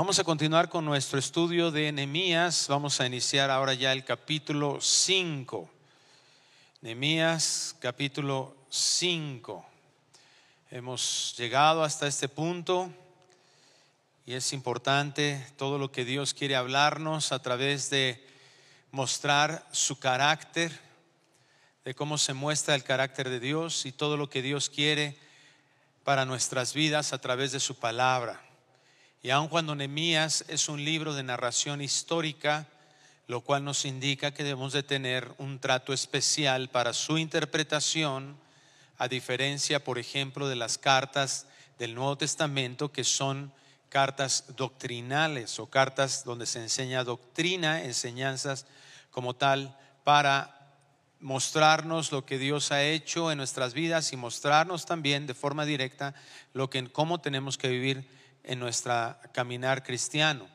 Vamos a continuar con nuestro estudio de Nehemías. Vamos a iniciar ahora ya el capítulo 5. Nehemías capítulo 5. Hemos llegado hasta este punto y es importante todo lo que Dios quiere hablarnos a través de mostrar su carácter, de cómo se muestra el carácter de Dios y todo lo que Dios quiere para nuestras vidas a través de su palabra. Y aun cuando Nehemías es un libro de narración histórica, lo cual nos indica que debemos de tener un trato especial para su interpretación, a diferencia, por ejemplo, de las cartas del Nuevo Testamento, que son cartas doctrinales o cartas donde se enseña doctrina, enseñanzas como tal, para mostrarnos lo que Dios ha hecho en nuestras vidas y mostrarnos también de forma directa lo que cómo tenemos que vivir en nuestra caminar cristiano.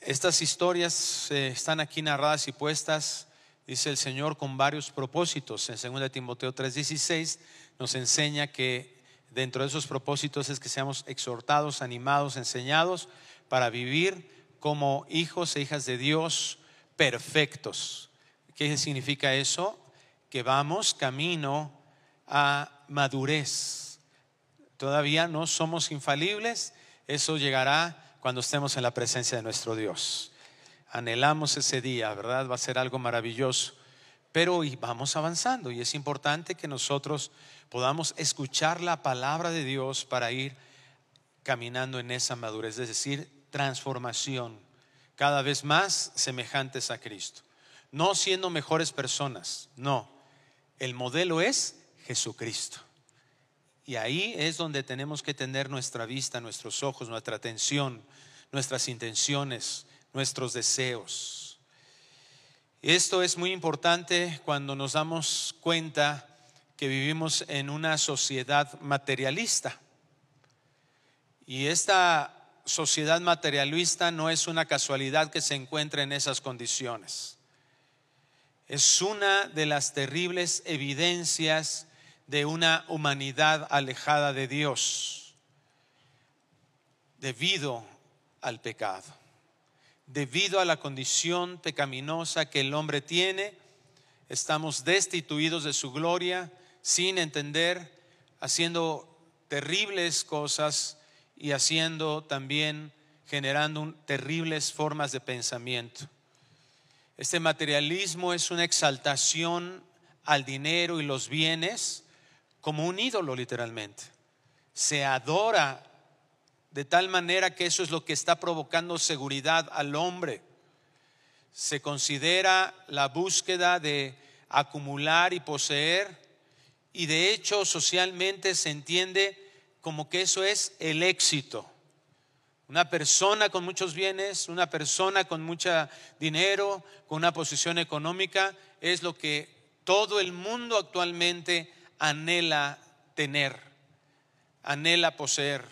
Estas historias eh, están aquí narradas y puestas, dice el Señor, con varios propósitos. En 2 Timoteo 3:16 nos enseña que dentro de esos propósitos es que seamos exhortados, animados, enseñados para vivir como hijos e hijas de Dios perfectos. ¿Qué significa eso? Que vamos camino a madurez Todavía no somos infalibles, eso llegará cuando estemos en la presencia de nuestro Dios. Anhelamos ese día, ¿verdad? Va a ser algo maravilloso. Pero vamos avanzando y es importante que nosotros podamos escuchar la palabra de Dios para ir caminando en esa madurez, es decir, transformación, cada vez más semejantes a Cristo. No siendo mejores personas, no. El modelo es Jesucristo. Y ahí es donde tenemos que tener nuestra vista, nuestros ojos, nuestra atención, nuestras intenciones, nuestros deseos. Esto es muy importante cuando nos damos cuenta que vivimos en una sociedad materialista. Y esta sociedad materialista no es una casualidad que se encuentre en esas condiciones. Es una de las terribles evidencias de una humanidad alejada de Dios debido al pecado, debido a la condición pecaminosa que el hombre tiene, estamos destituidos de su gloria, sin entender, haciendo terribles cosas y haciendo también, generando terribles formas de pensamiento. Este materialismo es una exaltación al dinero y los bienes, como un ídolo literalmente. Se adora de tal manera que eso es lo que está provocando seguridad al hombre. Se considera la búsqueda de acumular y poseer y de hecho socialmente se entiende como que eso es el éxito. Una persona con muchos bienes, una persona con mucho dinero, con una posición económica, es lo que todo el mundo actualmente anhela tener, anhela poseer.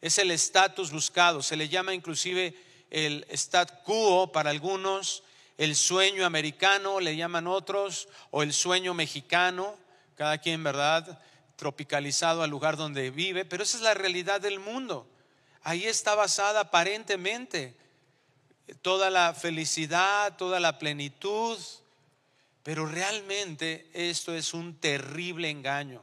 Es el estatus buscado, se le llama inclusive el stat quo para algunos, el sueño americano le llaman otros, o el sueño mexicano, cada quien, ¿verdad? Tropicalizado al lugar donde vive, pero esa es la realidad del mundo. Ahí está basada aparentemente toda la felicidad, toda la plenitud, pero realmente esto es un terrible engaño.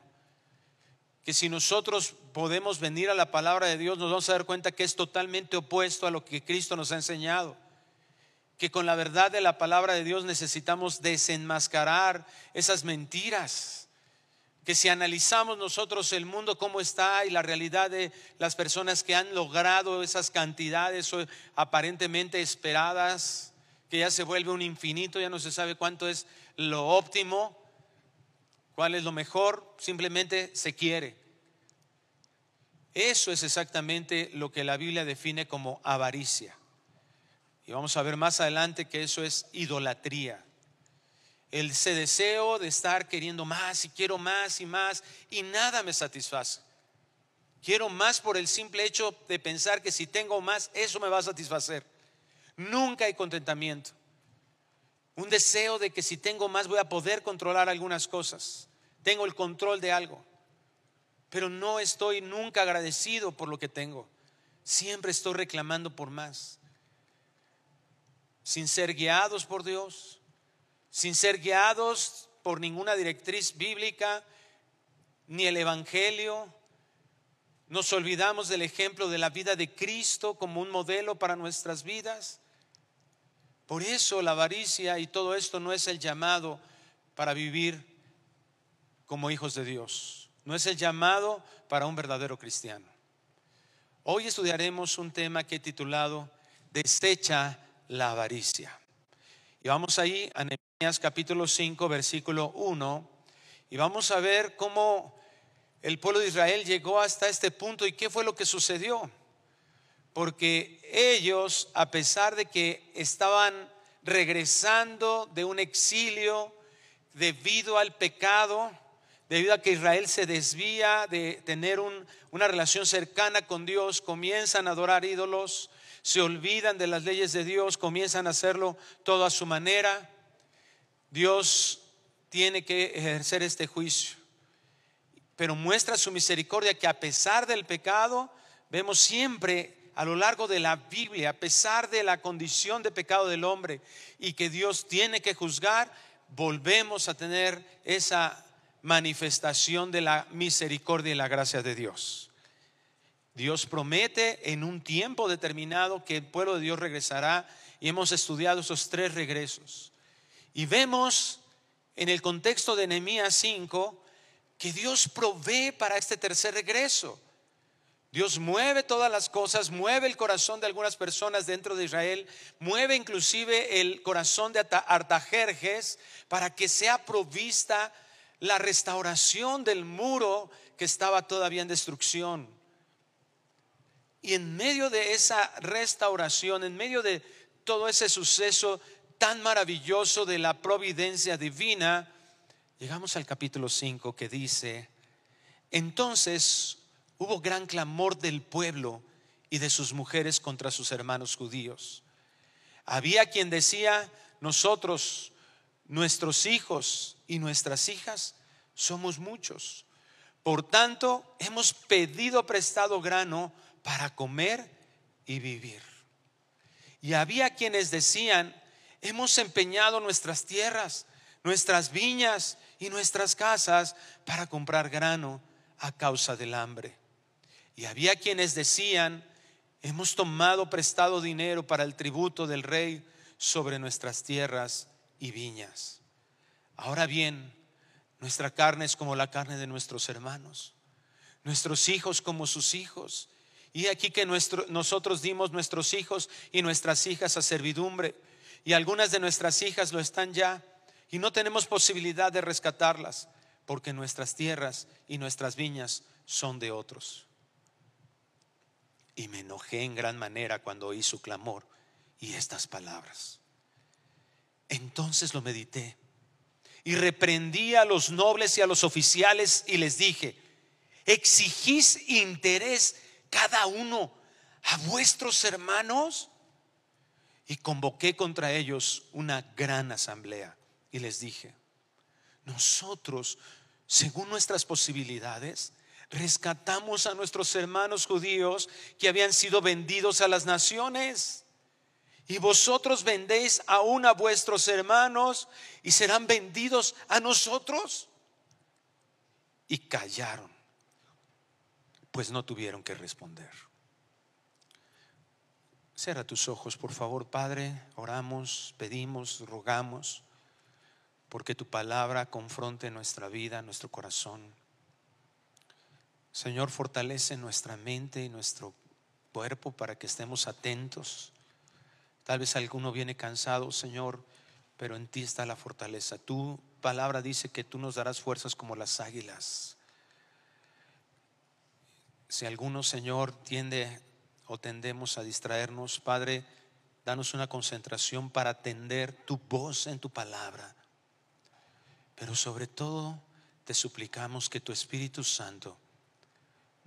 Que si nosotros podemos venir a la palabra de Dios, nos vamos a dar cuenta que es totalmente opuesto a lo que Cristo nos ha enseñado. Que con la verdad de la palabra de Dios necesitamos desenmascarar esas mentiras. Que si analizamos nosotros el mundo cómo está y la realidad de las personas que han logrado esas cantidades aparentemente esperadas, que ya se vuelve un infinito, ya no se sabe cuánto es lo óptimo, cuál es lo mejor, simplemente se quiere. Eso es exactamente lo que la Biblia define como avaricia. Y vamos a ver más adelante que eso es idolatría. El ese deseo de estar queriendo más y quiero más y más y nada me satisface. Quiero más por el simple hecho de pensar que si tengo más, eso me va a satisfacer. Nunca hay contentamiento. Un deseo de que si tengo más voy a poder controlar algunas cosas. Tengo el control de algo. Pero no estoy nunca agradecido por lo que tengo. Siempre estoy reclamando por más. Sin ser guiados por Dios, sin ser guiados por ninguna directriz bíblica, ni el Evangelio. Nos olvidamos del ejemplo de la vida de Cristo como un modelo para nuestras vidas. Por eso la avaricia y todo esto no es el llamado para vivir como hijos de Dios. No es el llamado para un verdadero cristiano. Hoy estudiaremos un tema que he titulado Desecha la avaricia. Y vamos ahí a Nehemías capítulo 5, versículo 1, y vamos a ver cómo el pueblo de Israel llegó hasta este punto y qué fue lo que sucedió porque ellos, a pesar de que estaban regresando de un exilio debido al pecado, debido a que Israel se desvía de tener una relación cercana con Dios, comienzan a adorar ídolos, se olvidan de las leyes de Dios, comienzan a hacerlo todo a su manera. Dios tiene que ejercer este juicio, pero muestra su misericordia que a pesar del pecado, vemos siempre a lo largo de la Biblia, a pesar de la condición de pecado del hombre y que Dios tiene que juzgar, volvemos a tener esa manifestación de la misericordia y la gracia de Dios. Dios promete en un tiempo determinado que el pueblo de Dios regresará y hemos estudiado esos tres regresos. Y vemos en el contexto de Nehemías 5 que Dios provee para este tercer regreso. Dios mueve todas las cosas, mueve el corazón de algunas personas dentro de Israel, mueve inclusive el corazón de Artajerjes para que sea provista la restauración del muro que estaba todavía en destrucción. Y en medio de esa restauración, en medio de todo ese suceso tan maravilloso de la providencia divina, llegamos al capítulo 5 que dice, entonces hubo gran clamor del pueblo y de sus mujeres contra sus hermanos judíos. Había quien decía, nosotros, nuestros hijos y nuestras hijas, somos muchos. Por tanto, hemos pedido prestado grano para comer y vivir. Y había quienes decían, hemos empeñado nuestras tierras, nuestras viñas y nuestras casas para comprar grano a causa del hambre. Y había quienes decían, hemos tomado prestado dinero para el tributo del rey sobre nuestras tierras y viñas. Ahora bien, nuestra carne es como la carne de nuestros hermanos, nuestros hijos como sus hijos. Y aquí que nosotros dimos nuestros hijos y nuestras hijas a servidumbre, y algunas de nuestras hijas lo están ya, y no tenemos posibilidad de rescatarlas, porque nuestras tierras y nuestras viñas son de otros. Y me enojé en gran manera cuando oí su clamor y estas palabras. Entonces lo medité y reprendí a los nobles y a los oficiales y les dije, ¿exigís interés cada uno a vuestros hermanos? Y convoqué contra ellos una gran asamblea y les dije, nosotros, según nuestras posibilidades, rescatamos a nuestros hermanos judíos que habían sido vendidos a las naciones. Y vosotros vendéis aún a vuestros hermanos y serán vendidos a nosotros. Y callaron, pues no tuvieron que responder. Cierra tus ojos, por favor, Padre. Oramos, pedimos, rogamos, porque tu palabra confronte nuestra vida, nuestro corazón. Señor, fortalece nuestra mente y nuestro cuerpo para que estemos atentos. Tal vez alguno viene cansado, Señor, pero en ti está la fortaleza. Tu palabra dice que tú nos darás fuerzas como las águilas. Si alguno, Señor, tiende o tendemos a distraernos, Padre, danos una concentración para atender tu voz en tu palabra. Pero sobre todo, te suplicamos que tu Espíritu Santo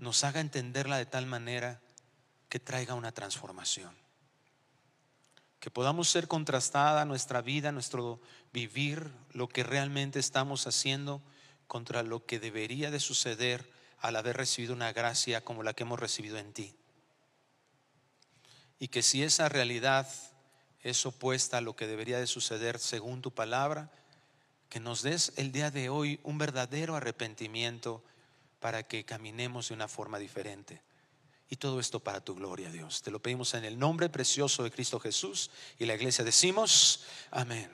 nos haga entenderla de tal manera que traiga una transformación. Que podamos ser contrastada nuestra vida, nuestro vivir, lo que realmente estamos haciendo contra lo que debería de suceder al haber recibido una gracia como la que hemos recibido en ti. y que si esa realidad es opuesta a lo que debería de suceder según tu palabra, que nos des el día de hoy un verdadero arrepentimiento para que caminemos de una forma diferente. Y todo esto para tu gloria, Dios. Te lo pedimos en el nombre precioso de Cristo Jesús. Y la iglesia decimos, amén.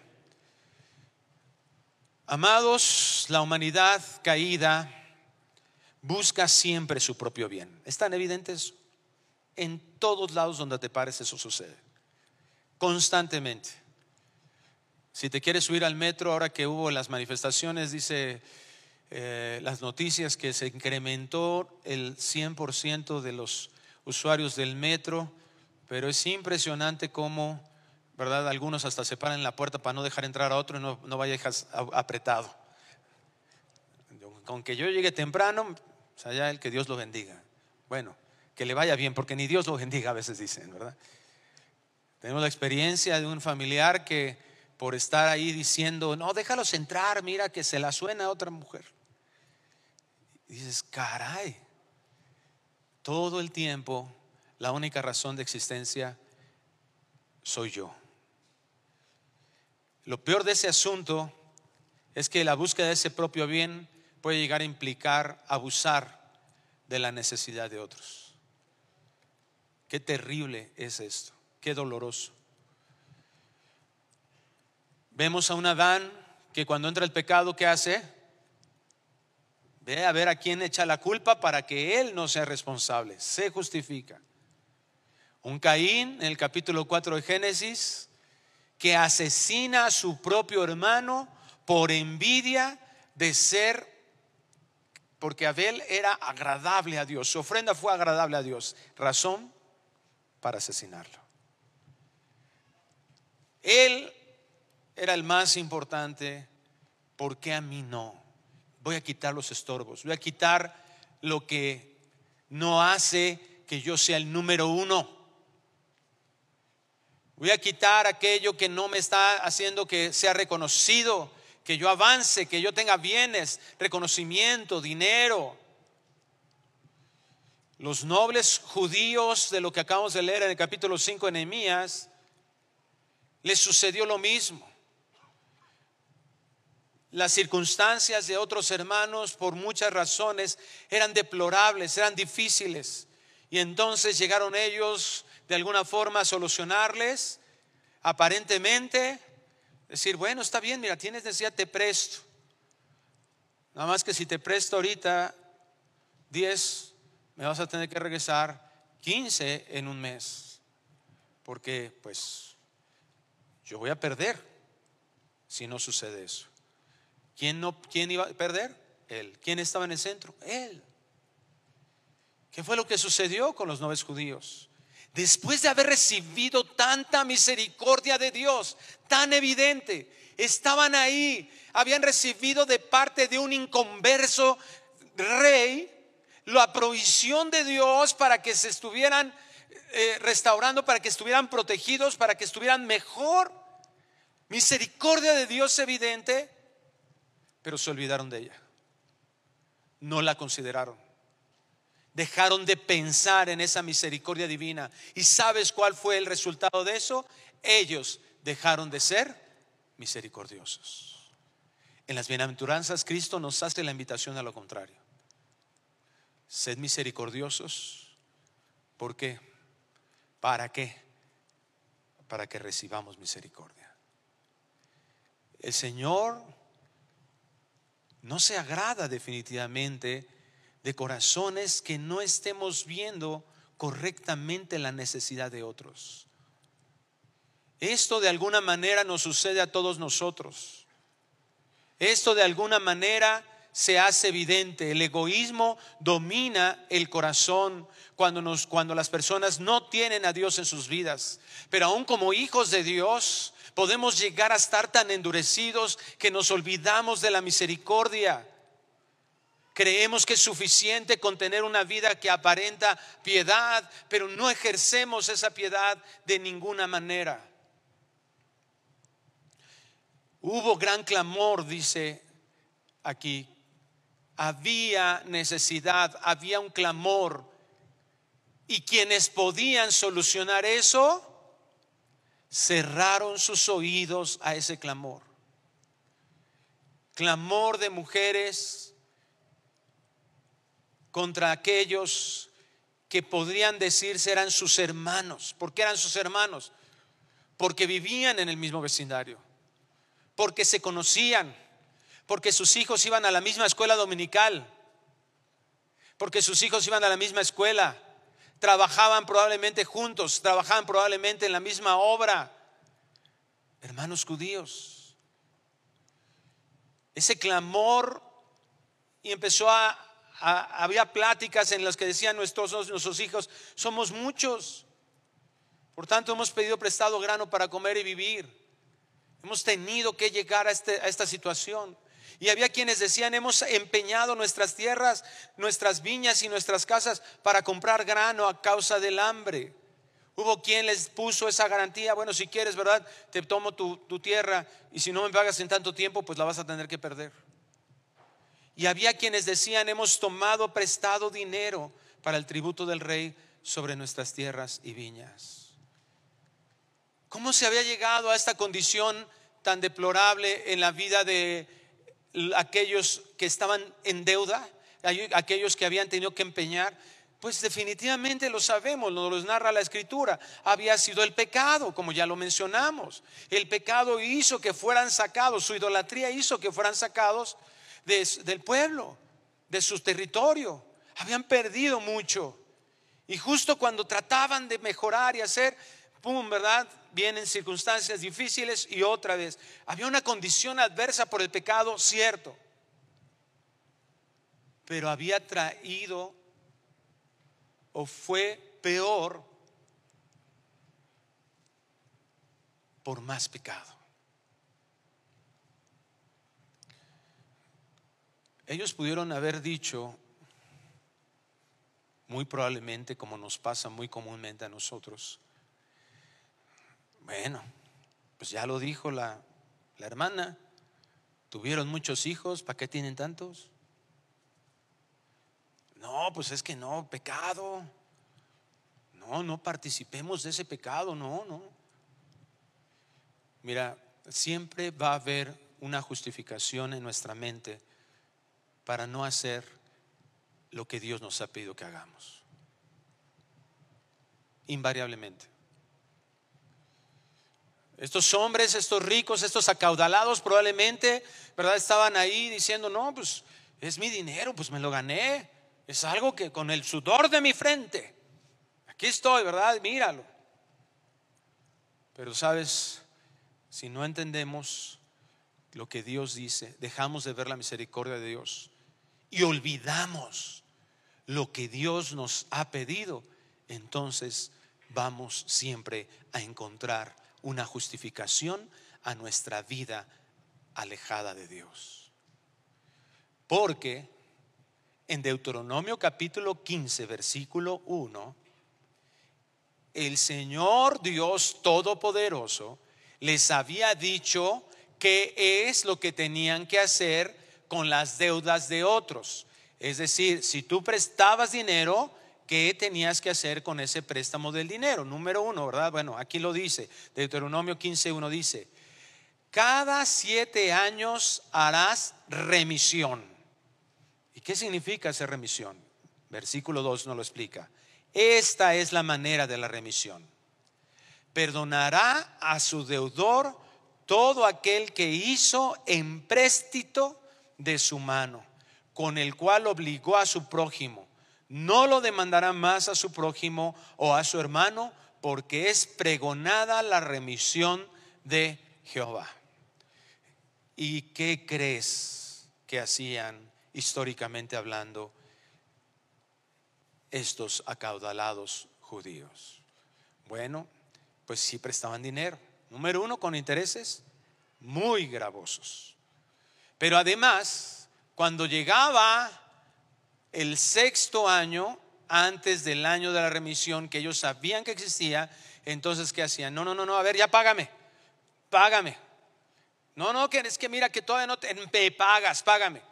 Amados, la humanidad caída busca siempre su propio bien. ¿Están evidentes? En todos lados donde te pares eso sucede. Constantemente. Si te quieres subir al metro, ahora que hubo las manifestaciones, dice eh, las noticias que se incrementó el 100% de los usuarios del metro, pero es impresionante cómo, ¿verdad? Algunos hasta se paran en la puerta para no dejar entrar a otro y no, no vaya apretado. Con que yo llegue temprano, sea, ya el que Dios lo bendiga. Bueno, que le vaya bien, porque ni Dios lo bendiga a veces dicen, ¿verdad? Tenemos la experiencia de un familiar que por estar ahí diciendo, no, déjalos entrar, mira que se la suena a otra mujer. Y dices, caray, todo el tiempo la única razón de existencia soy yo. Lo peor de ese asunto es que la búsqueda de ese propio bien puede llegar a implicar abusar de la necesidad de otros. Qué terrible es esto, qué doloroso. Vemos a un Adán que cuando entra el pecado, ¿qué hace? Ve a ver a quién echa la culpa para que él no sea responsable, se justifica. Un Caín en el capítulo 4 de Génesis que asesina a su propio hermano por envidia de ser, porque Abel era agradable a Dios, su ofrenda fue agradable a Dios, razón para asesinarlo. Él era el más importante, ¿por qué a mí no? Voy a quitar los estorbos, voy a quitar lo que no hace que yo sea el número uno. Voy a quitar aquello que no me está haciendo que sea reconocido, que yo avance, que yo tenga bienes, reconocimiento, dinero. Los nobles judíos de lo que acabamos de leer en el capítulo 5 de Nehemías, les sucedió lo mismo las circunstancias de otros hermanos por muchas razones eran deplorables, eran difíciles. Y entonces llegaron ellos de alguna forma a solucionarles, aparentemente, decir, bueno, está bien, mira, tienes necesidad, te presto. Nada más que si te presto ahorita 10, me vas a tener que regresar 15 en un mes. Porque pues yo voy a perder si no sucede eso. ¿Quién, no, ¿Quién iba a perder? Él. ¿Quién estaba en el centro? Él. ¿Qué fue lo que sucedió con los nobles judíos? Después de haber recibido tanta misericordia de Dios, tan evidente, estaban ahí, habían recibido de parte de un inconverso rey la provisión de Dios para que se estuvieran eh, restaurando, para que estuvieran protegidos, para que estuvieran mejor. Misericordia de Dios evidente pero se olvidaron de ella. No la consideraron. Dejaron de pensar en esa misericordia divina. ¿Y sabes cuál fue el resultado de eso? Ellos dejaron de ser misericordiosos. En las bienaventuranzas Cristo nos hace la invitación a lo contrario. Sed misericordiosos. ¿Por qué? ¿Para qué? Para que recibamos misericordia. El Señor no se agrada definitivamente de corazones que no estemos viendo correctamente la necesidad de otros. Esto de alguna manera nos sucede a todos nosotros. Esto de alguna manera se hace evidente. El egoísmo domina el corazón cuando, nos, cuando las personas no tienen a Dios en sus vidas. Pero aún como hijos de Dios, podemos llegar a estar tan endurecidos que nos olvidamos de la misericordia. Creemos que es suficiente con tener una vida que aparenta piedad, pero no ejercemos esa piedad de ninguna manera. Hubo gran clamor, dice aquí. Había necesidad, había un clamor Y quienes podían solucionar eso, cerraron sus oídos a ese clamor. Clamor de mujeres contra aquellos que podrían decirse eran sus hermanos. ¿Por qué eran sus hermanos? Porque vivían en el mismo vecindario, porque se conocían, porque sus hijos iban a la misma escuela dominical, porque sus hijos iban a la misma escuela, trabajaban probablemente juntos, trabajaban probablemente en la misma obra. Hermanos judíos, ese clamor y empezó a había pláticas en las que decían nuestros, nuestros hijos, somos muchos. Por tanto, hemos pedido prestado grano para comer y vivir. Hemos tenido que llegar a, este, a esta situación. Y había quienes decían, hemos empeñado nuestras tierras, nuestras viñas y nuestras casas para comprar grano a causa del hambre. Hubo quien les puso esa garantía, bueno, si quieres, ¿verdad? Te tomo tu, tierra y si no me pagas en tanto tiempo, pues la vas a tener que perder. Y había quienes decían, hemos tomado prestado dinero para el tributo del rey sobre nuestras tierras y viñas. ¿Cómo se había llegado a esta condición tan deplorable en la vida de aquellos que estaban en deuda, aquellos que habían tenido que empeñar? Pues definitivamente lo sabemos, nos lo narra la escritura. Había sido el pecado, como ya lo mencionamos. El pecado hizo que fueran sacados, su idolatría hizo que fueran sacados del pueblo, de su territorio. Habían perdido mucho. Y justo cuando trataban de mejorar y hacer, pum, ¿verdad? Vienen circunstancias difíciles y otra vez. Había una condición adversa por el pecado, cierto. Pero había traído o fue peor por más pecado. Ellos pudieron haber dicho, muy probablemente como nos pasa muy comúnmente a nosotros, bueno, pues ya lo dijo la, la hermana, tuvieron muchos hijos, ¿para qué tienen tantos? No, pues es que no, pecado. No, no participemos de ese pecado, no, no. Mira, siempre va a haber una justificación en nuestra mente para no hacer lo que Dios nos ha pedido que hagamos. Invariablemente. Estos hombres, estos ricos, estos acaudalados probablemente, ¿verdad? Estaban ahí diciendo, no, pues es mi dinero, pues me lo gané. Es algo que con el sudor de mi frente, aquí estoy, ¿verdad? Míralo. Pero sabes, si no entendemos lo que Dios dice, dejamos de ver la misericordia de Dios y olvidamos lo que Dios nos ha pedido, entonces vamos siempre a encontrar una justificación a nuestra vida alejada de Dios. Porque en Deuteronomio capítulo 15, versículo 1, el Señor Dios Todopoderoso les había dicho qué es lo que tenían que hacer con las deudas de otros. Es decir, si tú prestabas dinero, ¿qué tenías que hacer con ese préstamo del dinero? Número uno, ¿verdad? Bueno, aquí lo dice, Deuteronomio 15.1 dice, cada siete años harás remisión. ¿Y qué significa esa remisión? Versículo 2 nos lo explica. Esta es la manera de la remisión. Perdonará a su deudor todo aquel que hizo empréstito de su mano, con el cual obligó a su prójimo. No lo demandará más a su prójimo o a su hermano, porque es pregonada la remisión de Jehová. ¿Y qué crees que hacían históricamente hablando estos acaudalados judíos? Bueno, pues sí prestaban dinero. Número uno, con intereses muy gravosos. Pero además, cuando llegaba el sexto año, antes del año de la remisión, que ellos sabían que existía, entonces ¿qué hacían? No, no, no, no, a ver, ya págame, págame. No, no, que es que mira que todavía no te pagas, págame.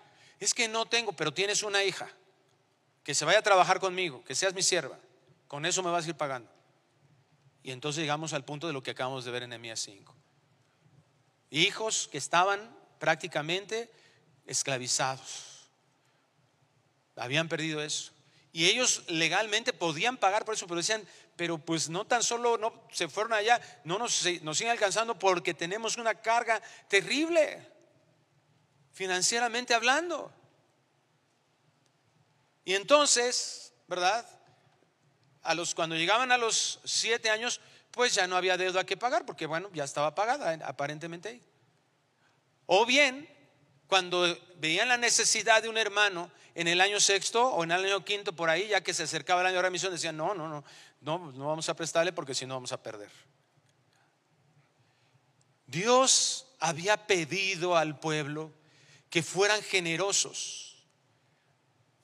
Es que no tengo, pero tienes una hija que se vaya a trabajar conmigo, que seas mi sierva, con eso me vas a ir pagando. Y entonces llegamos al punto de lo que acabamos de ver en Nehemías 5. Hijos que estaban prácticamente esclavizados. Habían perdido eso. Y ellos legalmente podían pagar por eso, pero decían, pero pues no tan solo no, se fueron allá, no nos, nos siguen alcanzando porque tenemos una carga terrible, financieramente hablando. Y entonces, ¿verdad? A los, cuando llegaban a los siete años, pues ya no había deuda que pagar, porque bueno, ya estaba pagada aparentemente. O bien, cuando veían la necesidad de un hermano en el año sexto o en el año quinto por ahí, ya que se acercaba el año de remisión, decían, no, no, no, no, no vamos a prestarle porque si no vamos a perder. Dios había pedido al pueblo que fueran generosos.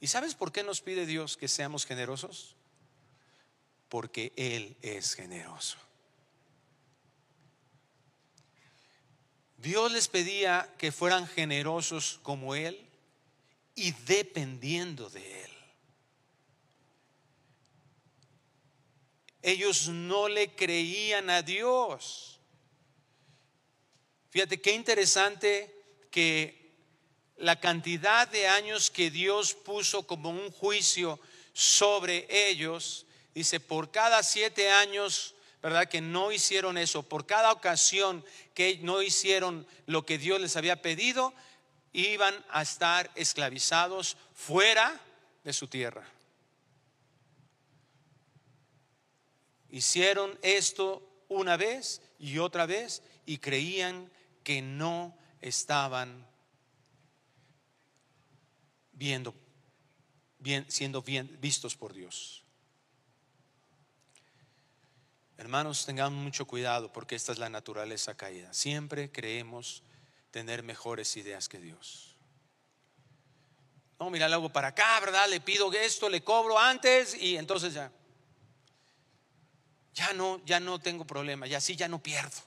¿Y sabes por qué nos pide Dios que seamos generosos? Porque Él es generoso. Dios les pedía que fueran generosos como Él y dependiendo de Él. Ellos no le creían a Dios. Fíjate qué interesante que la cantidad de años que Dios puso como un juicio sobre ellos, dice, por cada siete años ¿verdad? Que no hicieron eso. Por cada ocasión que no hicieron lo que Dios les había pedido, iban a estar esclavizados fuera de su tierra. Hicieron esto una vez y otra vez y creían que no estaban viendo, bien, siendo bien vistos por Dios. Hermanos, tengamos mucho cuidado porque esta es la naturaleza caída. Siempre creemos tener mejores ideas que Dios. No, mira, le hago para acá, ¿verdad? Le pido esto, le cobro antes y entonces ya. Ya no, ya no tengo problema, ya sí, ya no pierdo.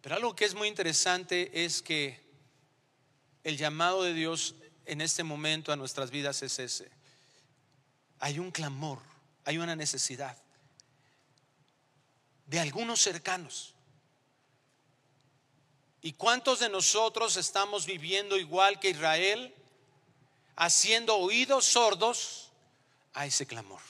Pero algo que es muy interesante es que el llamado de Dios en este momento a nuestras vidas es ese. Hay un clamor hay una necesidad de algunos cercanos. ¿Y cuántos de nosotros estamos viviendo igual que Israel, haciendo oídos sordos a ese clamor?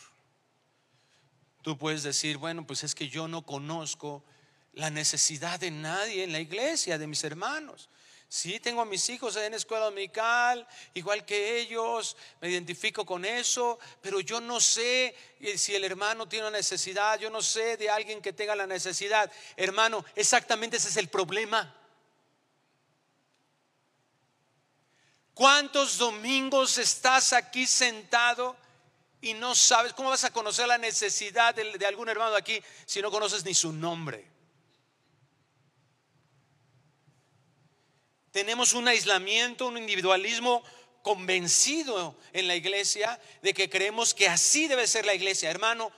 Tú puedes decir, bueno, pues es que yo no conozco la necesidad de nadie en la iglesia, de mis hermanos. Sí, tengo a mis hijos en escuela dominical, igual que ellos, me identifico con eso, pero yo no sé eh, si el hermano tiene una necesidad, yo no sé de alguien que tenga la necesidad. Hermano, exactamente ese es el problema. ¿Cuántos domingos estás aquí sentado y no sabes cómo vas a conocer la necesidad de, de algún hermano aquí si no conoces ni su nombre? Tenemos un aislamiento, un individualismo convencido en la iglesia de que creemos que así debe ser la iglesia. Hermano,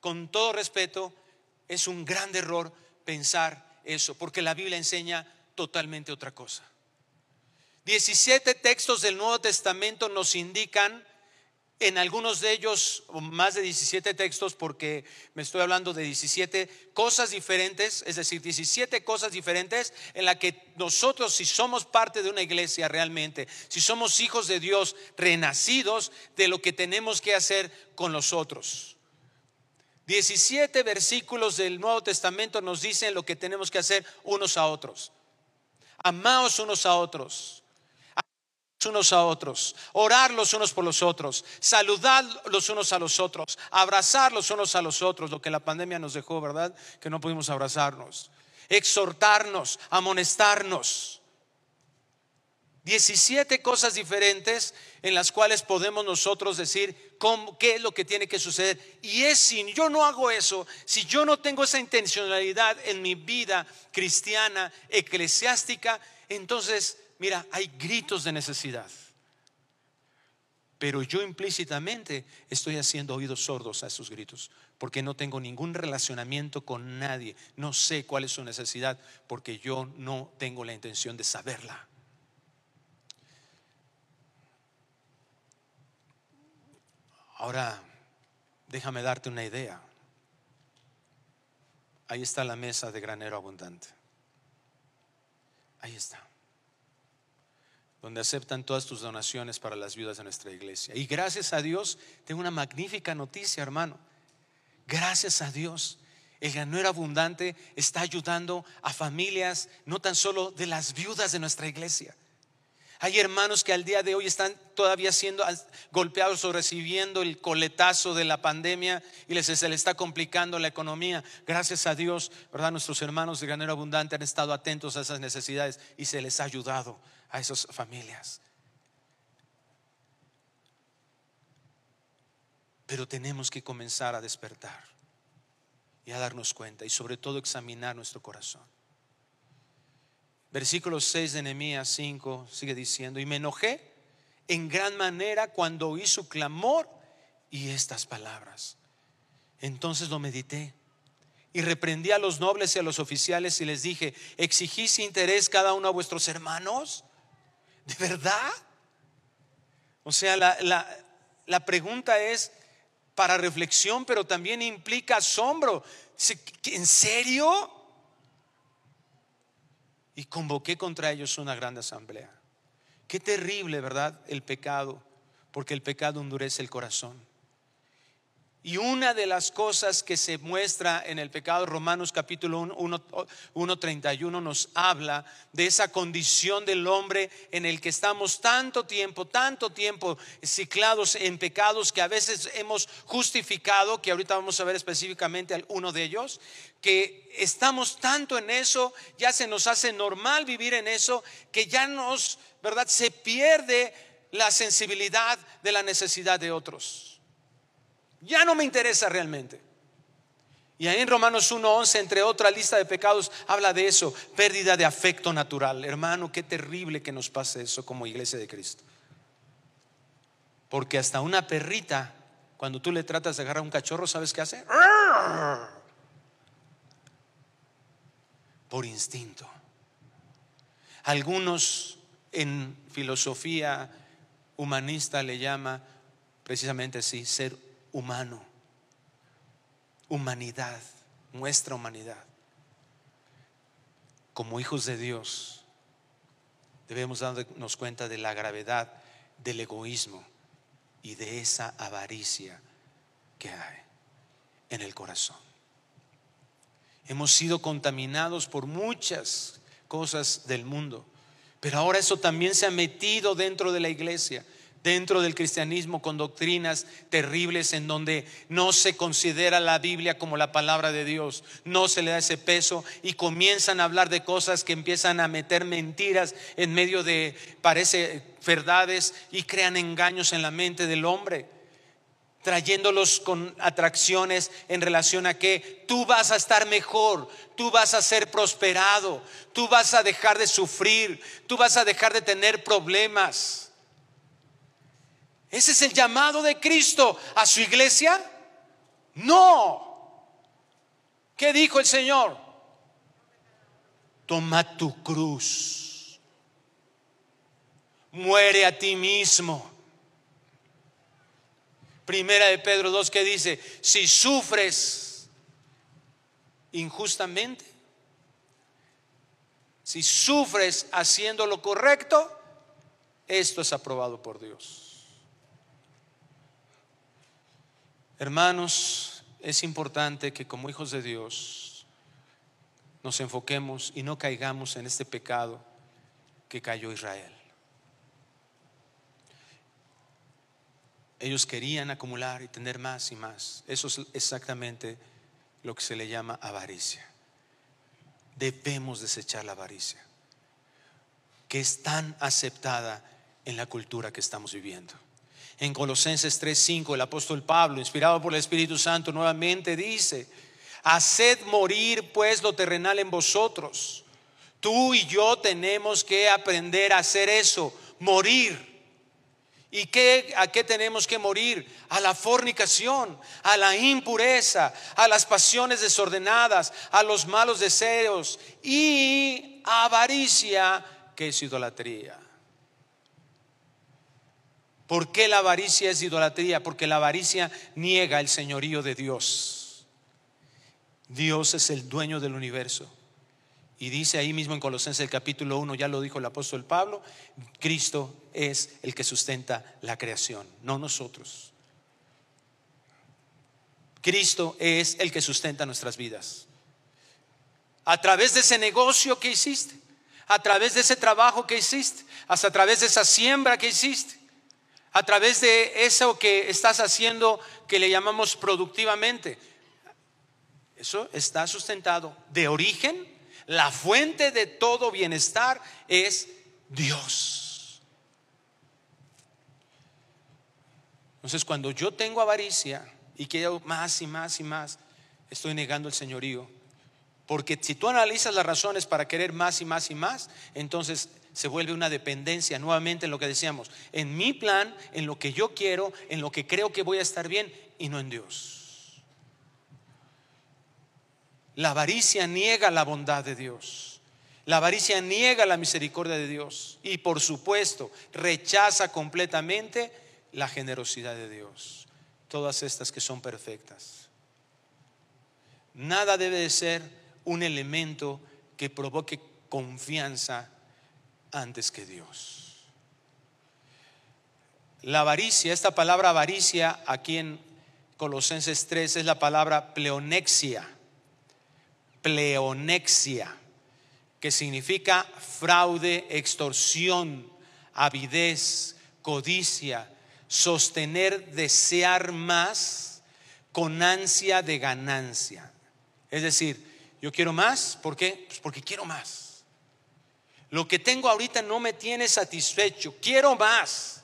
con todo respeto, es un gran error pensar eso, porque la Biblia enseña totalmente otra cosa. 17 textos del Nuevo Testamento nos indican en algunos de ellos, más de 17 textos, porque me estoy hablando de 17 cosas diferentes, es decir, 17 cosas diferentes en la que nosotros, si somos parte de una iglesia realmente, si somos hijos de Dios renacidos, de lo que tenemos que hacer con los otros. 17 versículos del Nuevo Testamento nos dicen lo que tenemos que hacer unos a otros. Amaos unos a otros unos a otros, orar los unos por los otros, saludar los unos a los otros, abrazar los unos a los otros, lo que la pandemia nos dejó, ¿verdad? Que no pudimos abrazarnos, exhortarnos, amonestarnos. 17 cosas diferentes en las cuales podemos nosotros decir qué es lo que tiene que suceder. Y es si yo no hago eso, si yo no tengo esa intencionalidad en mi vida cristiana, eclesiástica, entonces mira, hay gritos de necesidad. Pero yo implícitamente estoy haciendo oídos sordos a esos gritos, porque no tengo ningún relacionamiento con nadie, no sé cuál es su necesidad, porque yo no tengo la intención de saberla. Ahora, déjame darte una idea. Ahí está la mesa de granero abundante. Ahí está. Donde aceptan todas tus donaciones para las viudas de nuestra iglesia. Y gracias a Dios, tengo una magnífica noticia, hermano. Gracias a Dios, el granero abundante está ayudando a familias, no tan solo de las viudas de nuestra iglesia. Hay hermanos que al día de hoy están todavía siendo golpeados o recibiendo el coletazo de la pandemia y les, se les está complicando la economía. Gracias a Dios, ¿verdad? Nuestros hermanos de Granero Abundante han estado atentos a esas necesidades y se les ha ayudado a esas familias. Pero tenemos que comenzar a despertar y a darnos cuenta y sobre todo examinar nuestro corazón. Versículo 6 de Nehemías 5 sigue diciendo, y me enojé en gran manera cuando oí su clamor y estas palabras. Entonces lo medité y reprendí a los nobles y a los oficiales y les dije, ¿exigís interés cada uno a vuestros hermanos? ¿De verdad? O sea, la, la, la pregunta es para reflexión, pero también implica asombro. ¿En serio? y convoqué contra ellos una gran asamblea. Qué terrible, ¿verdad? El pecado, porque el pecado endurece el corazón. Y una de las cosas que se muestra en el pecado, Romanos capítulo 1, 31 nos habla de esa condición del hombre en el que estamos tanto tiempo, tanto tiempo ciclados en pecados que a veces hemos justificado, que ahorita vamos a ver específicamente uno de ellos, que estamos tanto en eso, ya se nos hace normal vivir en eso, que ya nos, ¿verdad? Se pierde la sensibilidad de la necesidad de otros. Ya no me interesa realmente. Y ahí en Romanos 1.11, entre otra lista de pecados, habla de eso, pérdida de afecto natural. Hermano, qué terrible que nos pase eso como iglesia de Cristo. Porque hasta una perrita, cuando tú le tratas de agarrar un cachorro, ¿sabes qué hace? Por instinto. Algunos en filosofía humanista le llama precisamente así, ser humano, humanidad, nuestra humanidad. Como hijos de Dios, debemos darnos cuenta de la gravedad del egoísmo y de esa avaricia que hay en el corazón. Hemos sido contaminados por muchas cosas del mundo, pero ahora eso también se ha metido dentro de la iglesia dentro del cristianismo con doctrinas terribles en donde no se considera la Biblia como la palabra de Dios, no se le da ese peso y comienzan a hablar de cosas que empiezan a meter mentiras en medio de, parece, verdades y crean engaños en la mente del hombre trayéndolos con atracciones en relación a que tú vas a estar mejor, tú vas a ser prosperado, tú vas a dejar de sufrir, tú vas a dejar de tener problemas. ¿Ese es el llamado de Cristo a su iglesia? No. ¿Qué dijo el Señor? Toma tu cruz. Muere a ti mismo. Primera de Pedro 2 que dice, si sufres injustamente, si sufres haciendo lo correcto, esto es aprobado por Dios. Hermanos, es importante que como hijos de Dios nos enfoquemos y no caigamos en este pecado que cayó Israel. Ellos querían acumular y tener más y más. Eso es exactamente lo que se le llama avaricia. Debemos desechar la avaricia, que es tan aceptada en la cultura que estamos viviendo. En Colosenses 3:5 el apóstol Pablo, inspirado por el Espíritu Santo, nuevamente dice, haced morir pues lo terrenal en vosotros. Tú y yo tenemos que aprender a hacer eso, morir. ¿Y qué, a qué tenemos que morir? A la fornicación, a la impureza, a las pasiones desordenadas, a los malos deseos y avaricia, que es idolatría. ¿Por qué la avaricia es idolatría? Porque la avaricia niega el señorío de Dios. Dios es el dueño del universo. Y dice ahí mismo en Colosenses el capítulo 1, ya lo dijo el apóstol Pablo, Cristo es el que sustenta la creación, no nosotros. Cristo es el que sustenta nuestras vidas. A través de ese negocio que hiciste, a través de ese trabajo que hiciste, hasta a través de esa siembra que hiciste, a través de eso que estás haciendo que le llamamos productivamente. Eso está sustentado de origen la fuente de todo bienestar es Dios. Entonces, cuando yo tengo avaricia y quiero más y más y más, estoy negando el señorío. Porque si tú analizas las razones para querer más y más y más, entonces se vuelve una dependencia nuevamente en lo que decíamos, en mi plan, en lo que yo quiero, en lo que creo que voy a estar bien y no en Dios. La avaricia niega la bondad de Dios. La avaricia niega la misericordia de Dios. Y por supuesto, rechaza completamente la generosidad de Dios. Todas estas que son perfectas. Nada debe de ser un elemento que provoque confianza antes que Dios. La avaricia, esta palabra avaricia aquí en Colosenses 3 es la palabra pleonexia pleonexia, que significa fraude, extorsión, avidez, codicia, sostener, desear más con ansia de ganancia. Es decir, yo quiero más, ¿por qué? Pues porque quiero más. Lo que tengo ahorita no me tiene satisfecho, quiero más.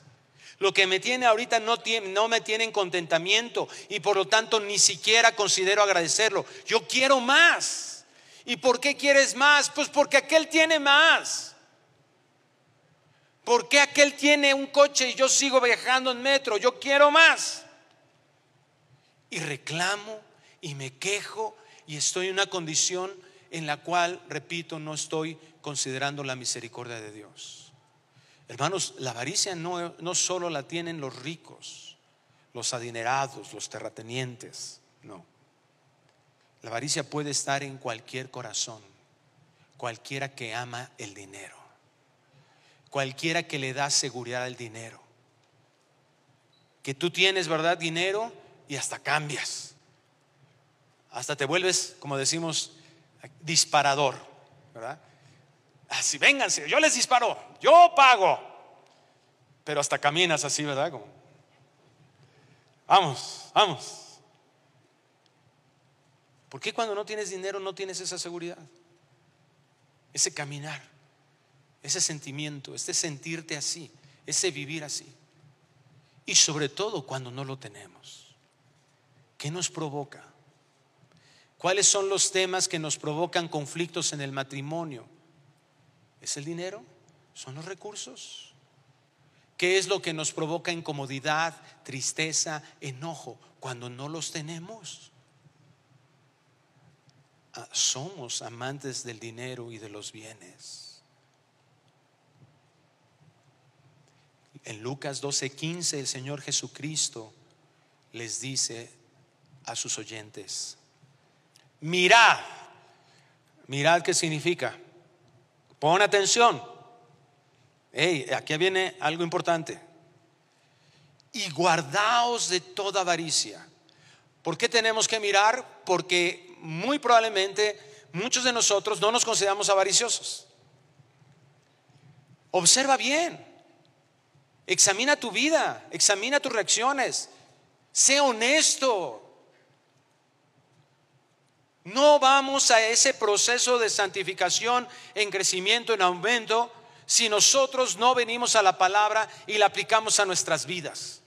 Lo que me tiene ahorita no, me tiene en contentamiento y por lo tanto ni siquiera considero agradecerlo. Yo quiero más. ¿Y por qué quieres más? Pues porque aquel tiene más. ¿Por qué aquel tiene un coche y yo sigo viajando en metro? Yo quiero más. Y reclamo y me quejo y estoy en una condición en la cual, repito, no estoy considerando la misericordia de Dios. Hermanos, la avaricia no, no solo la tienen los ricos, los adinerados, los terratenientes, no. La avaricia puede estar en cualquier corazón, cualquiera que ama el dinero, cualquiera que le da seguridad al dinero. Que tú tienes, ¿verdad? Dinero y hasta cambias. Hasta te vuelves, como decimos, disparador, ¿verdad? Así, vénganse, yo les disparo, yo pago. Pero hasta caminas así, ¿verdad? Vamos, vamos. ¿Por qué cuando no tienes dinero no tienes esa seguridad? Ese caminar, ese sentimiento, ese sentirte así, ese vivir así. Y sobre todo cuando no lo tenemos. ¿Qué nos provoca? ¿Cuáles son los temas que nos provocan conflictos en el matrimonio? ¿Es el dinero? ¿Son los recursos? ¿Qué es lo que nos provoca incomodidad, tristeza, enojo cuando no los tenemos? Ah, somos amantes del dinero y de los bienes. En Lucas 12:15 el Señor Jesucristo les dice a sus oyentes, mirad, mirad qué significa. Pon atención. Hey, aquí viene algo importante. Y guardaos de toda avaricia. ¿Por qué tenemos que mirar? Porque muy probablemente muchos de nosotros no nos consideramos avariciosos. Observa bien. Examina tu vida, examina tus reacciones. Sé honesto. No vamos a ese proceso de santificación en crecimiento, en aumento, si nosotros no venimos a la palabra y la aplicamos a nuestras vidas.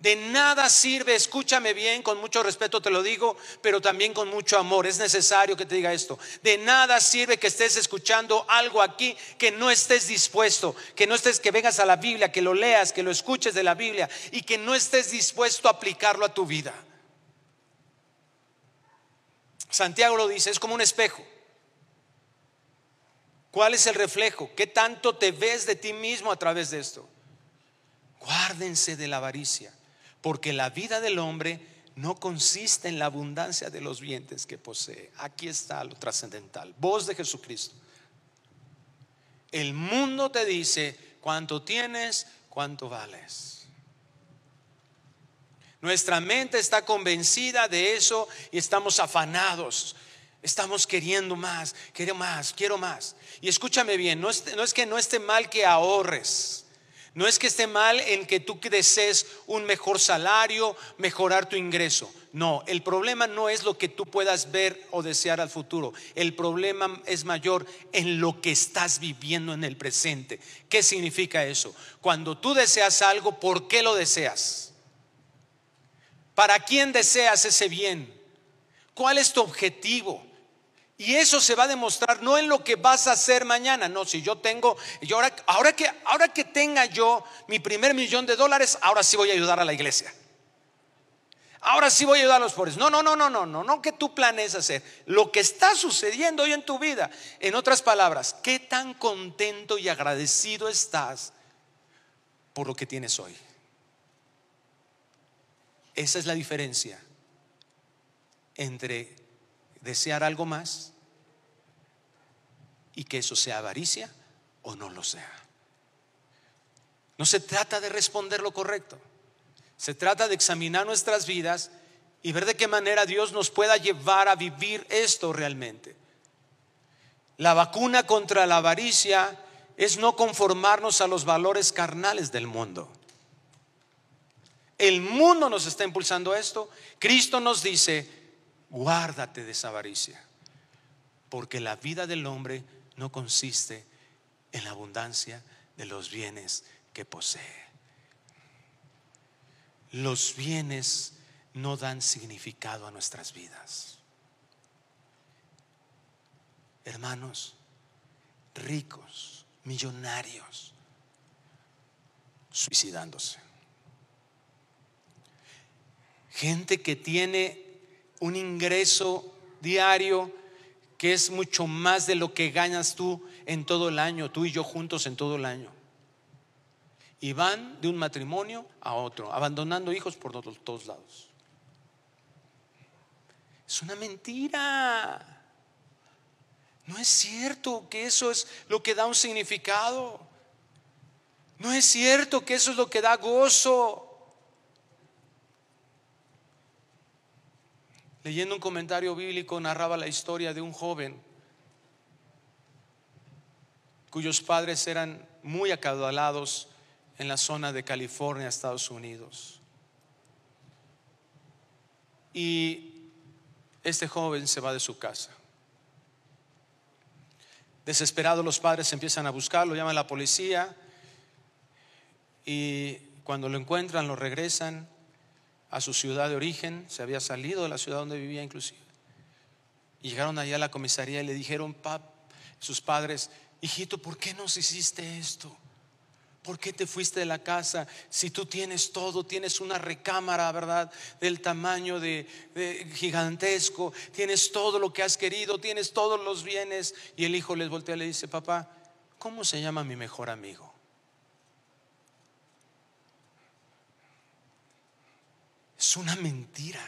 De nada sirve, escúchame bien, con mucho respeto te lo digo, pero también con mucho amor. Es necesario que te diga esto. De nada sirve que estés escuchando algo aquí que no estés dispuesto, que no estés, que vengas a la Biblia, que lo leas, que lo escuches de la Biblia y que no estés dispuesto a aplicarlo a tu vida. Santiago lo dice, es como un espejo. ¿Cuál es el reflejo? ¿Qué tanto te ves de ti mismo a través de esto? Guárdense de la avaricia, porque la vida del hombre no consiste en la abundancia de los bienes que posee. Aquí está lo trascendental. Voz de Jesucristo. El mundo te dice cuánto tienes, cuánto vales. Nuestra mente está convencida de eso y estamos afanados. Estamos queriendo más, quiero más, quiero más. Y escúchame bien, no es, no es que no esté mal que ahorres. No es que esté mal en que tú desees un mejor salario, mejorar tu ingreso. No, el problema no es lo que tú puedas ver o desear al futuro. El problema es mayor en lo que estás viviendo en el presente. ¿Qué significa eso? Cuando tú deseas algo, ¿por qué lo deseas? ¿Para quién deseas ese bien? ¿Cuál es tu objetivo? Y eso se va a demostrar no en lo que vas a hacer mañana, no, si yo tengo, ahora, que, ahora que tenga yo mi primer millón de dólares, ahora sí voy a ayudar a la iglesia. Ahora sí voy a ayudar a los pobres. No, no, no, no, no, no, no que tú planes hacer. Lo que está sucediendo hoy en tu vida. En otras palabras, ¿qué tan contento y agradecido estás por lo que tienes hoy? Esa es la diferencia entre desear algo más y que eso sea avaricia o no lo sea. No se trata de responder lo correcto. Se trata de examinar nuestras vidas y ver de qué manera Dios nos pueda llevar a vivir esto realmente. La vacuna contra la avaricia es no conformarnos a los valores carnales del mundo. El mundo nos está impulsando esto. Cristo nos dice, guárdate de esa avaricia, porque la vida del hombre no consiste en la abundancia de los bienes que posee. Los bienes no dan significado a nuestras vidas. Hermanos, ricos, millonarios, suicidándose. Gente que tiene un ingreso diario que es mucho más de lo que ganas tú en todo el año, tú y yo juntos en todo el año. Y van de un matrimonio a otro, abandonando hijos por todos, lados. Es una mentira. No es cierto que eso es lo que da un significado. No es cierto que eso es lo que da gozo. Leyendo un comentario bíblico narraba la historia de un joven cuyos padres eran muy acaudalados en la zona de California, Estados Unidos. Y este joven se va de su casa. Desesperados los padres empiezan a buscarlo, llaman a la policía y cuando lo encuentran lo regresan a su ciudad de origen, se había salido de la ciudad donde vivía inclusive. Y llegaron allá a la comisaría y le dijeron, pap, sus padres, hijito, ¿por qué nos hiciste esto? ¿Por qué te fuiste de la casa si tú tienes todo? Tienes una recámara, ¿verdad? Del tamaño de, gigantesco. Tienes todo lo que has querido, tienes todos los bienes. Y el hijo les voltea y le dice, papá, ¿cómo se llama mi mejor amigo? Es una mentira.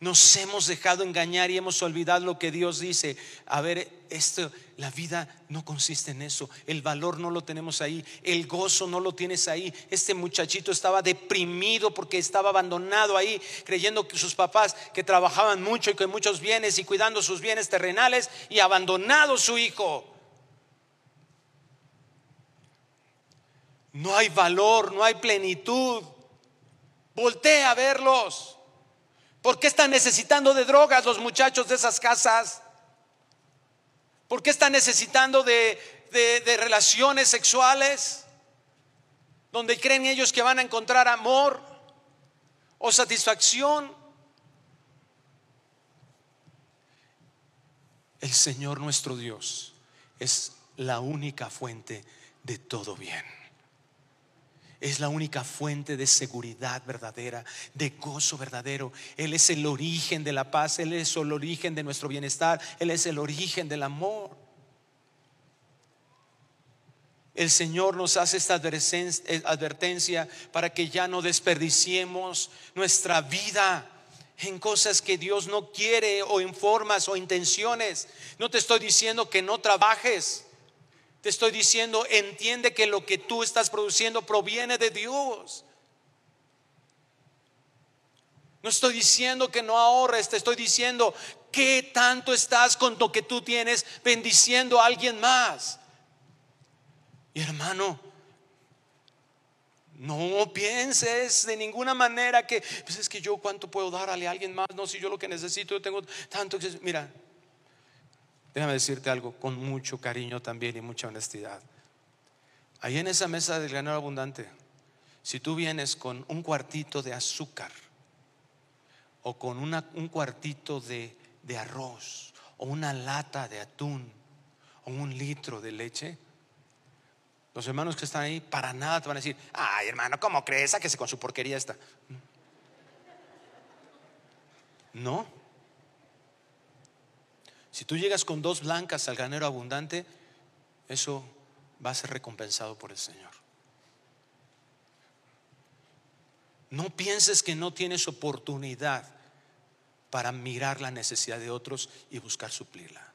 Nos hemos dejado engañar y hemos olvidado lo que Dios dice. A ver, esto, la vida no consiste en eso. El valor no lo tenemos ahí. El gozo no lo tienes ahí. Este muchachito estaba deprimido porque estaba abandonado ahí, creyendo que sus papás que trabajaban mucho y con muchos bienes y cuidando sus bienes terrenales y abandonado su hijo. No hay valor, no hay plenitud. Voltea a verlos. ¿Por qué están necesitando de drogas los muchachos de esas casas? ¿Por qué están necesitando de, de relaciones sexuales? Donde creen ellos que van a encontrar amor o satisfacción. El Señor nuestro Dios es la única fuente de todo bien es la única fuente de seguridad verdadera, de gozo verdadero. Él es el origen de la paz, Él es el origen de nuestro bienestar, Él es el origen del amor. el Señor nos hace esta eh, advertencia para que ya no desperdiciemos nuestra vida en cosas que Dios no quiere o en formas o intenciones. No te estoy diciendo que no trabajes. Te estoy diciendo, entiende que lo que tú estás produciendo proviene de Dios. No estoy diciendo que no ahorres, te estoy diciendo que tanto estás con lo que tú tienes bendiciendo a alguien más. Y hermano, no pienses de ninguna manera que, pues es que yo cuánto puedo darle a alguien más, no, si yo lo que necesito, yo tengo tanto. Mira, déjame decirte algo con mucho cariño también y mucha honestidad. Ahí en esa mesa del granero abundante, si tú vienes con un cuartito de azúcar o con un cuartito de, de arroz o una lata de atún o un litro de leche, los hermanos que están ahí para nada te van a decir, ay hermano, ¿cómo crees? Sáquese con su porquería esta. No. Si tú llegas con dos blancas al granero abundante, eso va a ser recompensado por el Señor. No pienses que no tienes oportunidad para mirar la necesidad de otros y buscar suplirla.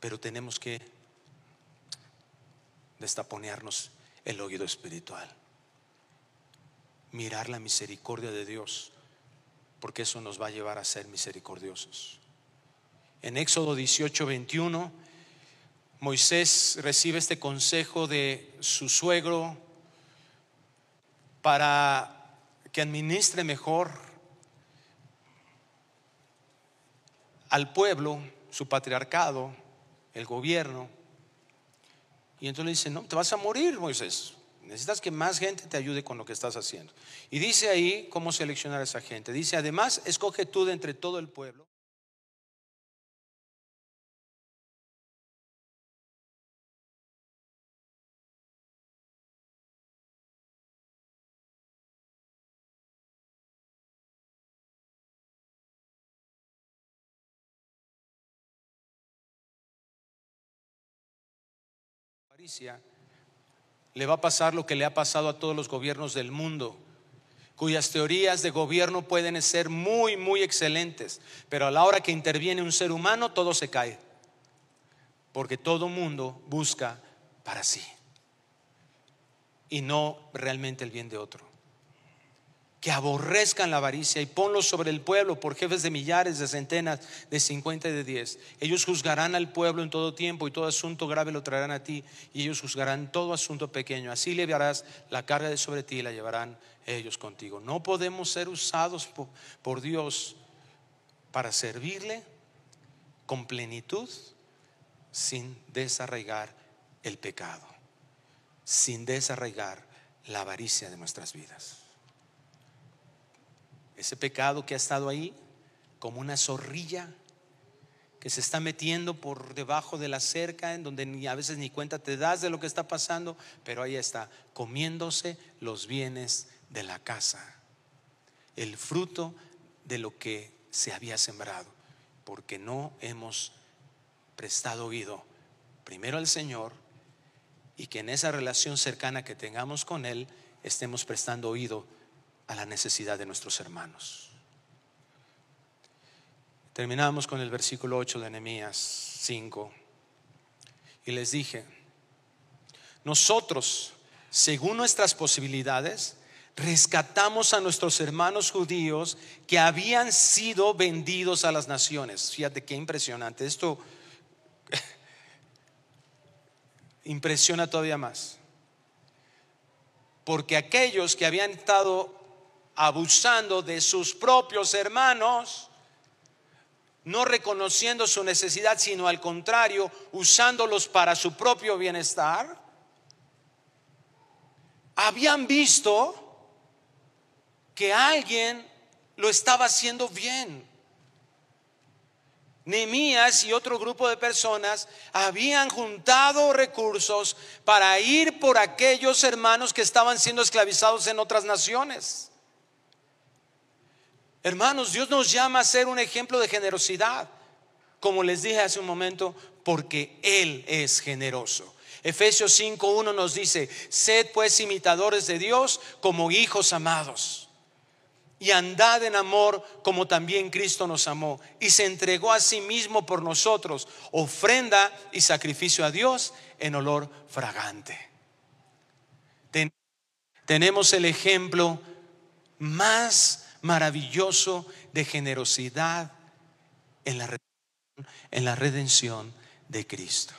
Pero tenemos que destaponearnos el oído espiritual. Mirar la misericordia de Dios, porque eso nos va a llevar a ser misericordiosos. En Éxodo 18, 21, Moisés recibe este consejo de su suegro para que administre mejor al pueblo, su patriarcado, el gobierno. Y entonces le dice, no, te vas a morir, Moisés. Necesitas que más gente te ayude con lo que estás haciendo. Y dice ahí cómo seleccionar a esa gente. Dice, además, escoge tú de entre todo el pueblo. avaricia, le va a pasar lo que le ha pasado a todos los gobiernos del mundo, cuyas teorías de gobierno pueden ser muy, muy excelentes, pero a la hora que interviene un ser humano todo se cae, porque todo mundo busca para sí y no realmente el bien de otro. Que aborrezcan la avaricia y ponlos sobre el pueblo por jefes de millares, de centenas, de cincuenta y de diez. Ellos juzgarán al pueblo en todo tiempo y todo asunto grave lo traerán a ti y ellos juzgarán todo asunto pequeño. Así llevarás la carga de sobre ti y la llevarán ellos contigo. No podemos ser usados por, por Dios para servirle con plenitud sin desarraigar el pecado, sin desarraigar la avaricia de nuestras vidas. Ese pecado que ha estado ahí como una zorrilla que se está metiendo por debajo de la cerca, en donde ni, a veces ni cuenta te das de lo que está pasando, pero ahí está, comiéndose los bienes de la casa, el fruto de lo que se había sembrado, porque no hemos prestado oído primero al Señor y que en esa relación cercana que tengamos con Él estemos prestando oído a la necesidad de nuestros hermanos. Terminamos con el versículo 8 de Nehemías 5. Y les dije, nosotros, según nuestras posibilidades, rescatamos a nuestros hermanos judíos que habían sido vendidos a las naciones. Fíjate qué impresionante. Esto impresiona todavía más. Porque aquellos que habían estado abusando de sus propios hermanos, no reconociendo su necesidad, sino al contrario, usándolos para su propio bienestar, habían visto que alguien lo estaba haciendo bien. Nehemías y otro grupo de personas habían juntado recursos para ir por aquellos hermanos que estaban siendo esclavizados en otras naciones. Hermanos, Dios nos llama a ser un ejemplo de generosidad. Como les dije hace un momento, porque Él es generoso. Efesios 5.1 nos dice, sed pues imitadores de Dios como hijos amados. Y andad en amor como también Cristo nos amó y se entregó a sí mismo por nosotros, ofrenda y sacrificio a Dios en olor fragante. tenemos el ejemplo más maravilloso de generosidad en la, en la redención de Cristo.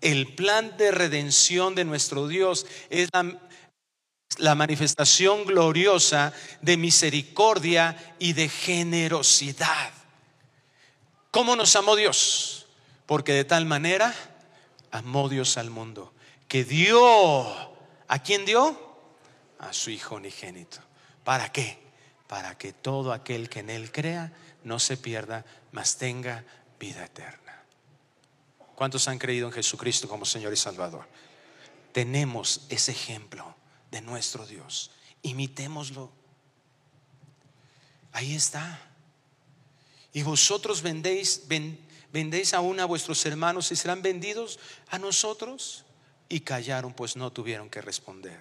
El plan de redención de nuestro Dios es la, manifestación gloriosa de misericordia y de generosidad. ¿Cómo nos amó Dios? Porque de tal manera amó Dios al mundo, que dio, ¿a quién dio? A su Hijo unigénito. ¿Para qué? Para que todo aquel que en Él crea no se pierda, mas tenga vida eterna. ¿Cuántos han creído en Jesucristo como Señor y Salvador? Tenemos ese ejemplo de nuestro Dios. Imitémoslo. Ahí está. Y vosotros vendéis, vendéis aún a vuestros hermanos y serán vendidos a nosotros. Y callaron, pues no tuvieron que responder.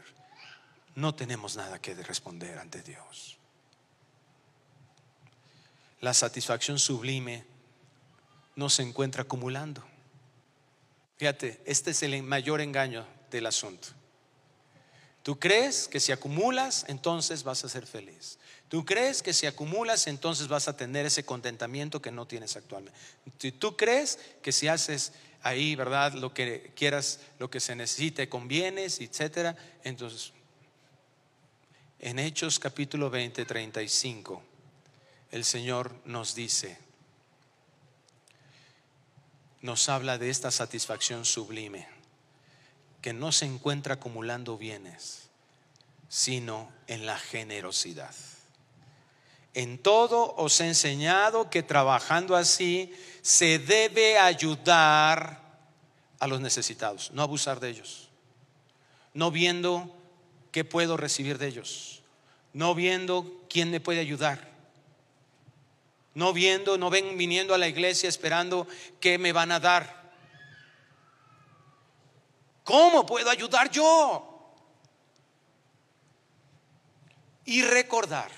No tenemos nada que responder ante Dios. La satisfacción sublime no se encuentra acumulando. Fíjate, este es el mayor engaño del asunto. Tú crees que si acumulas, entonces vas a ser feliz. Tú crees que si acumulas, entonces vas a tener ese contentamiento que no tienes actualmente. Tú crees que si haces ahí, ¿verdad? Lo que quieras, lo que se necesite con bienes, etcétera. Entonces, en Hechos capítulo 20, 35, el Señor nos dice, nos habla de esta satisfacción sublime, que no se encuentra acumulando bienes, sino en la generosidad. En todo os he enseñado que trabajando así se debe ayudar a los necesitados, no abusar de ellos, no viendo qué puedo recibir de ellos, no viendo quién me puede ayudar, no viendo, no ven viniendo a la iglesia esperando qué me van a dar. ¿Cómo puedo ayudar yo? Y recordar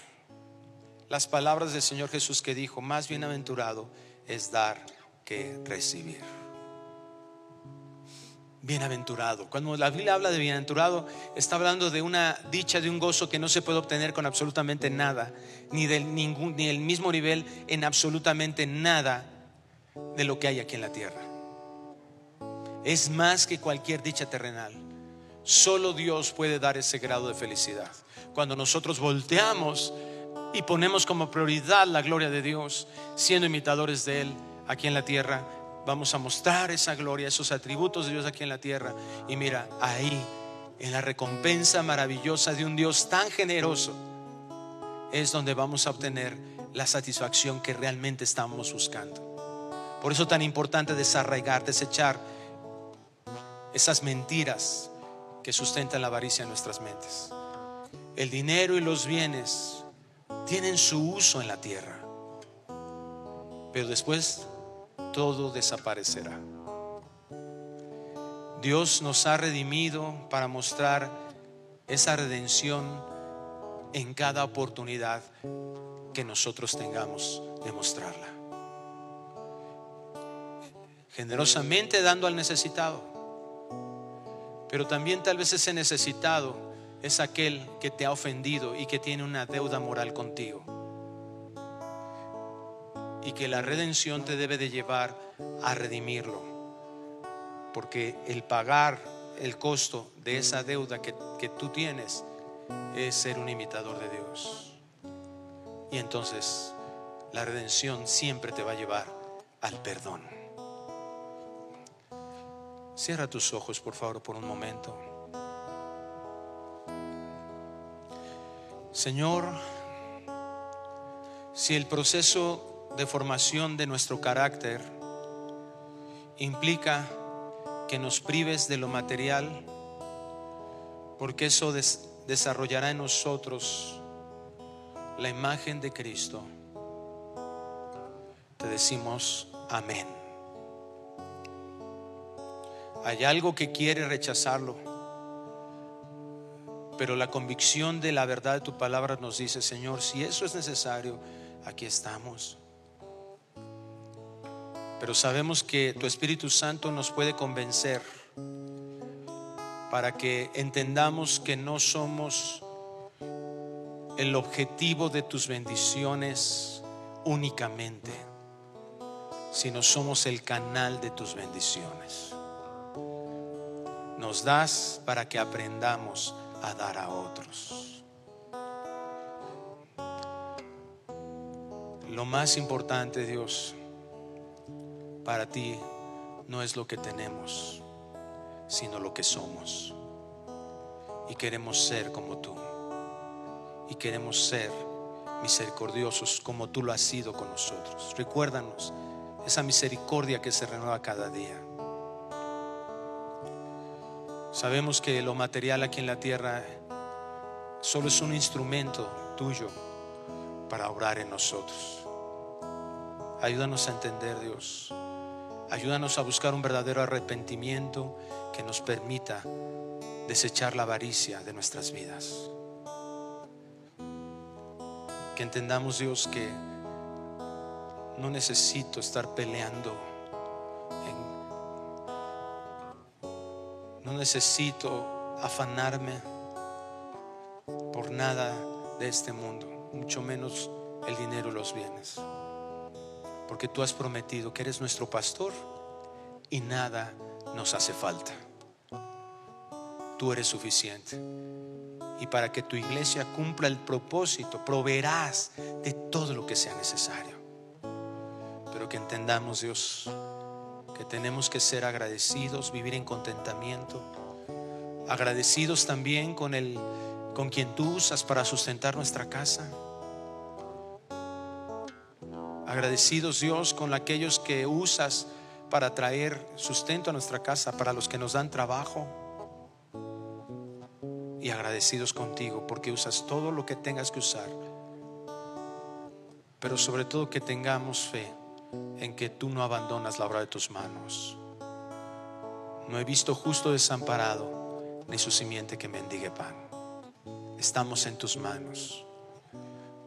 las palabras del Señor Jesús que dijo, más bienaventurado es dar que recibir bienaventurado. Cuando la Biblia habla de bienaventurado, está hablando de una dicha, de un gozo que no se puede obtener con absolutamente nada, ni del ningún, ni el mismo nivel en absolutamente nada de lo que hay aquí en la tierra. Es más que cualquier dicha terrenal. Solo Dios puede dar ese grado de felicidad. Cuando nosotros volteamos y ponemos como prioridad la gloria de Dios, siendo imitadores de Él aquí en la tierra, vamos a mostrar esa gloria, esos atributos de Dios aquí en la tierra. Y mira, ahí, en la recompensa maravillosa de un Dios tan generoso, es donde vamos a obtener la satisfacción que realmente estamos buscando. Por eso tan importante desarraigar, desechar esas mentiras que sustentan la avaricia en nuestras mentes. El dinero y los bienes tienen su uso en la tierra, pero después todo desaparecerá. Dios nos ha redimido para mostrar esa redención en cada oportunidad que nosotros tengamos de mostrarla. Generosamente dando al necesitado. Pero también tal vez ese necesitado es aquel que te ha ofendido y que tiene una deuda moral contigo y que la redención te debe de llevar a redimirlo. Porque el pagar el costo de esa deuda que, que tú tienes es ser un imitador de Dios. Y entonces la redención siempre te va a llevar al perdón. Cierra tus ojos, por favor, por un momento. Señor, si el proceso de formación de nuestro carácter implica que nos prives de lo material, porque eso desarrollará en nosotros la imagen de Cristo. Te decimos Amén. Hay algo que quiere rechazarlo, pero la convicción de la verdad de tu palabra nos dice, Señor, si eso es necesario, aquí estamos. Pero sabemos que tu Espíritu Santo nos puede convencer para que entendamos que no somos el objetivo de tus bendiciones únicamente, sino somos el canal de tus bendiciones. Nos das para que aprendamos a dar a otros. Lo más importante, Dios, para ti no es lo que tenemos, sino lo que somos. Y queremos ser como tú. Y queremos ser misericordiosos como tú lo has sido con nosotros. Recuérdanos esa misericordia que se renueva cada día. Sabemos que lo material aquí en la tierra solo es un instrumento tuyo para obrar en nosotros. Ayúdanos a entender, Dios, Ayúdanos a buscar un verdadero arrepentimiento que nos permita desechar la avaricia de nuestras vidas. Que entendamos, Dios, que no necesito estar peleando. no necesito afanarme por nada de este mundo, mucho menos el dinero y los bienes porque tú has prometido que eres nuestro pastor y nada nos hace falta. Tú eres suficiente. Y para que tu iglesia cumpla el propósito, proveerás de todo lo que sea necesario. Pero que entendamos, Dios, que tenemos que ser agradecidos, vivir en contentamiento, agradecidos también con el con quien tú usas para sustentar nuestra casa Agradecidos Dios con aquellos que usas para traer sustento a nuestra casa, para los que nos dan trabajo. Y agradecidos contigo porque usas todo lo que tengas que usar. Pero sobre todo que tengamos fe en que tú no abandonas la obra de tus manos. No he visto justo desamparado ni su simiente que mendigue pan. Estamos en tus manos.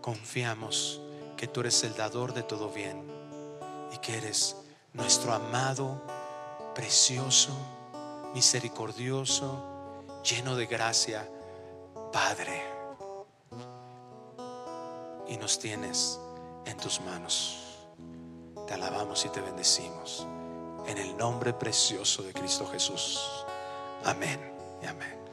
Confiamos que tú eres el dador de todo bien y que eres nuestro amado, precioso, misericordioso, lleno de gracia, Padre. Y nos tienes en tus manos. Te alabamos y te bendecimos. En el nombre precioso de Cristo Jesús. Amén y amén.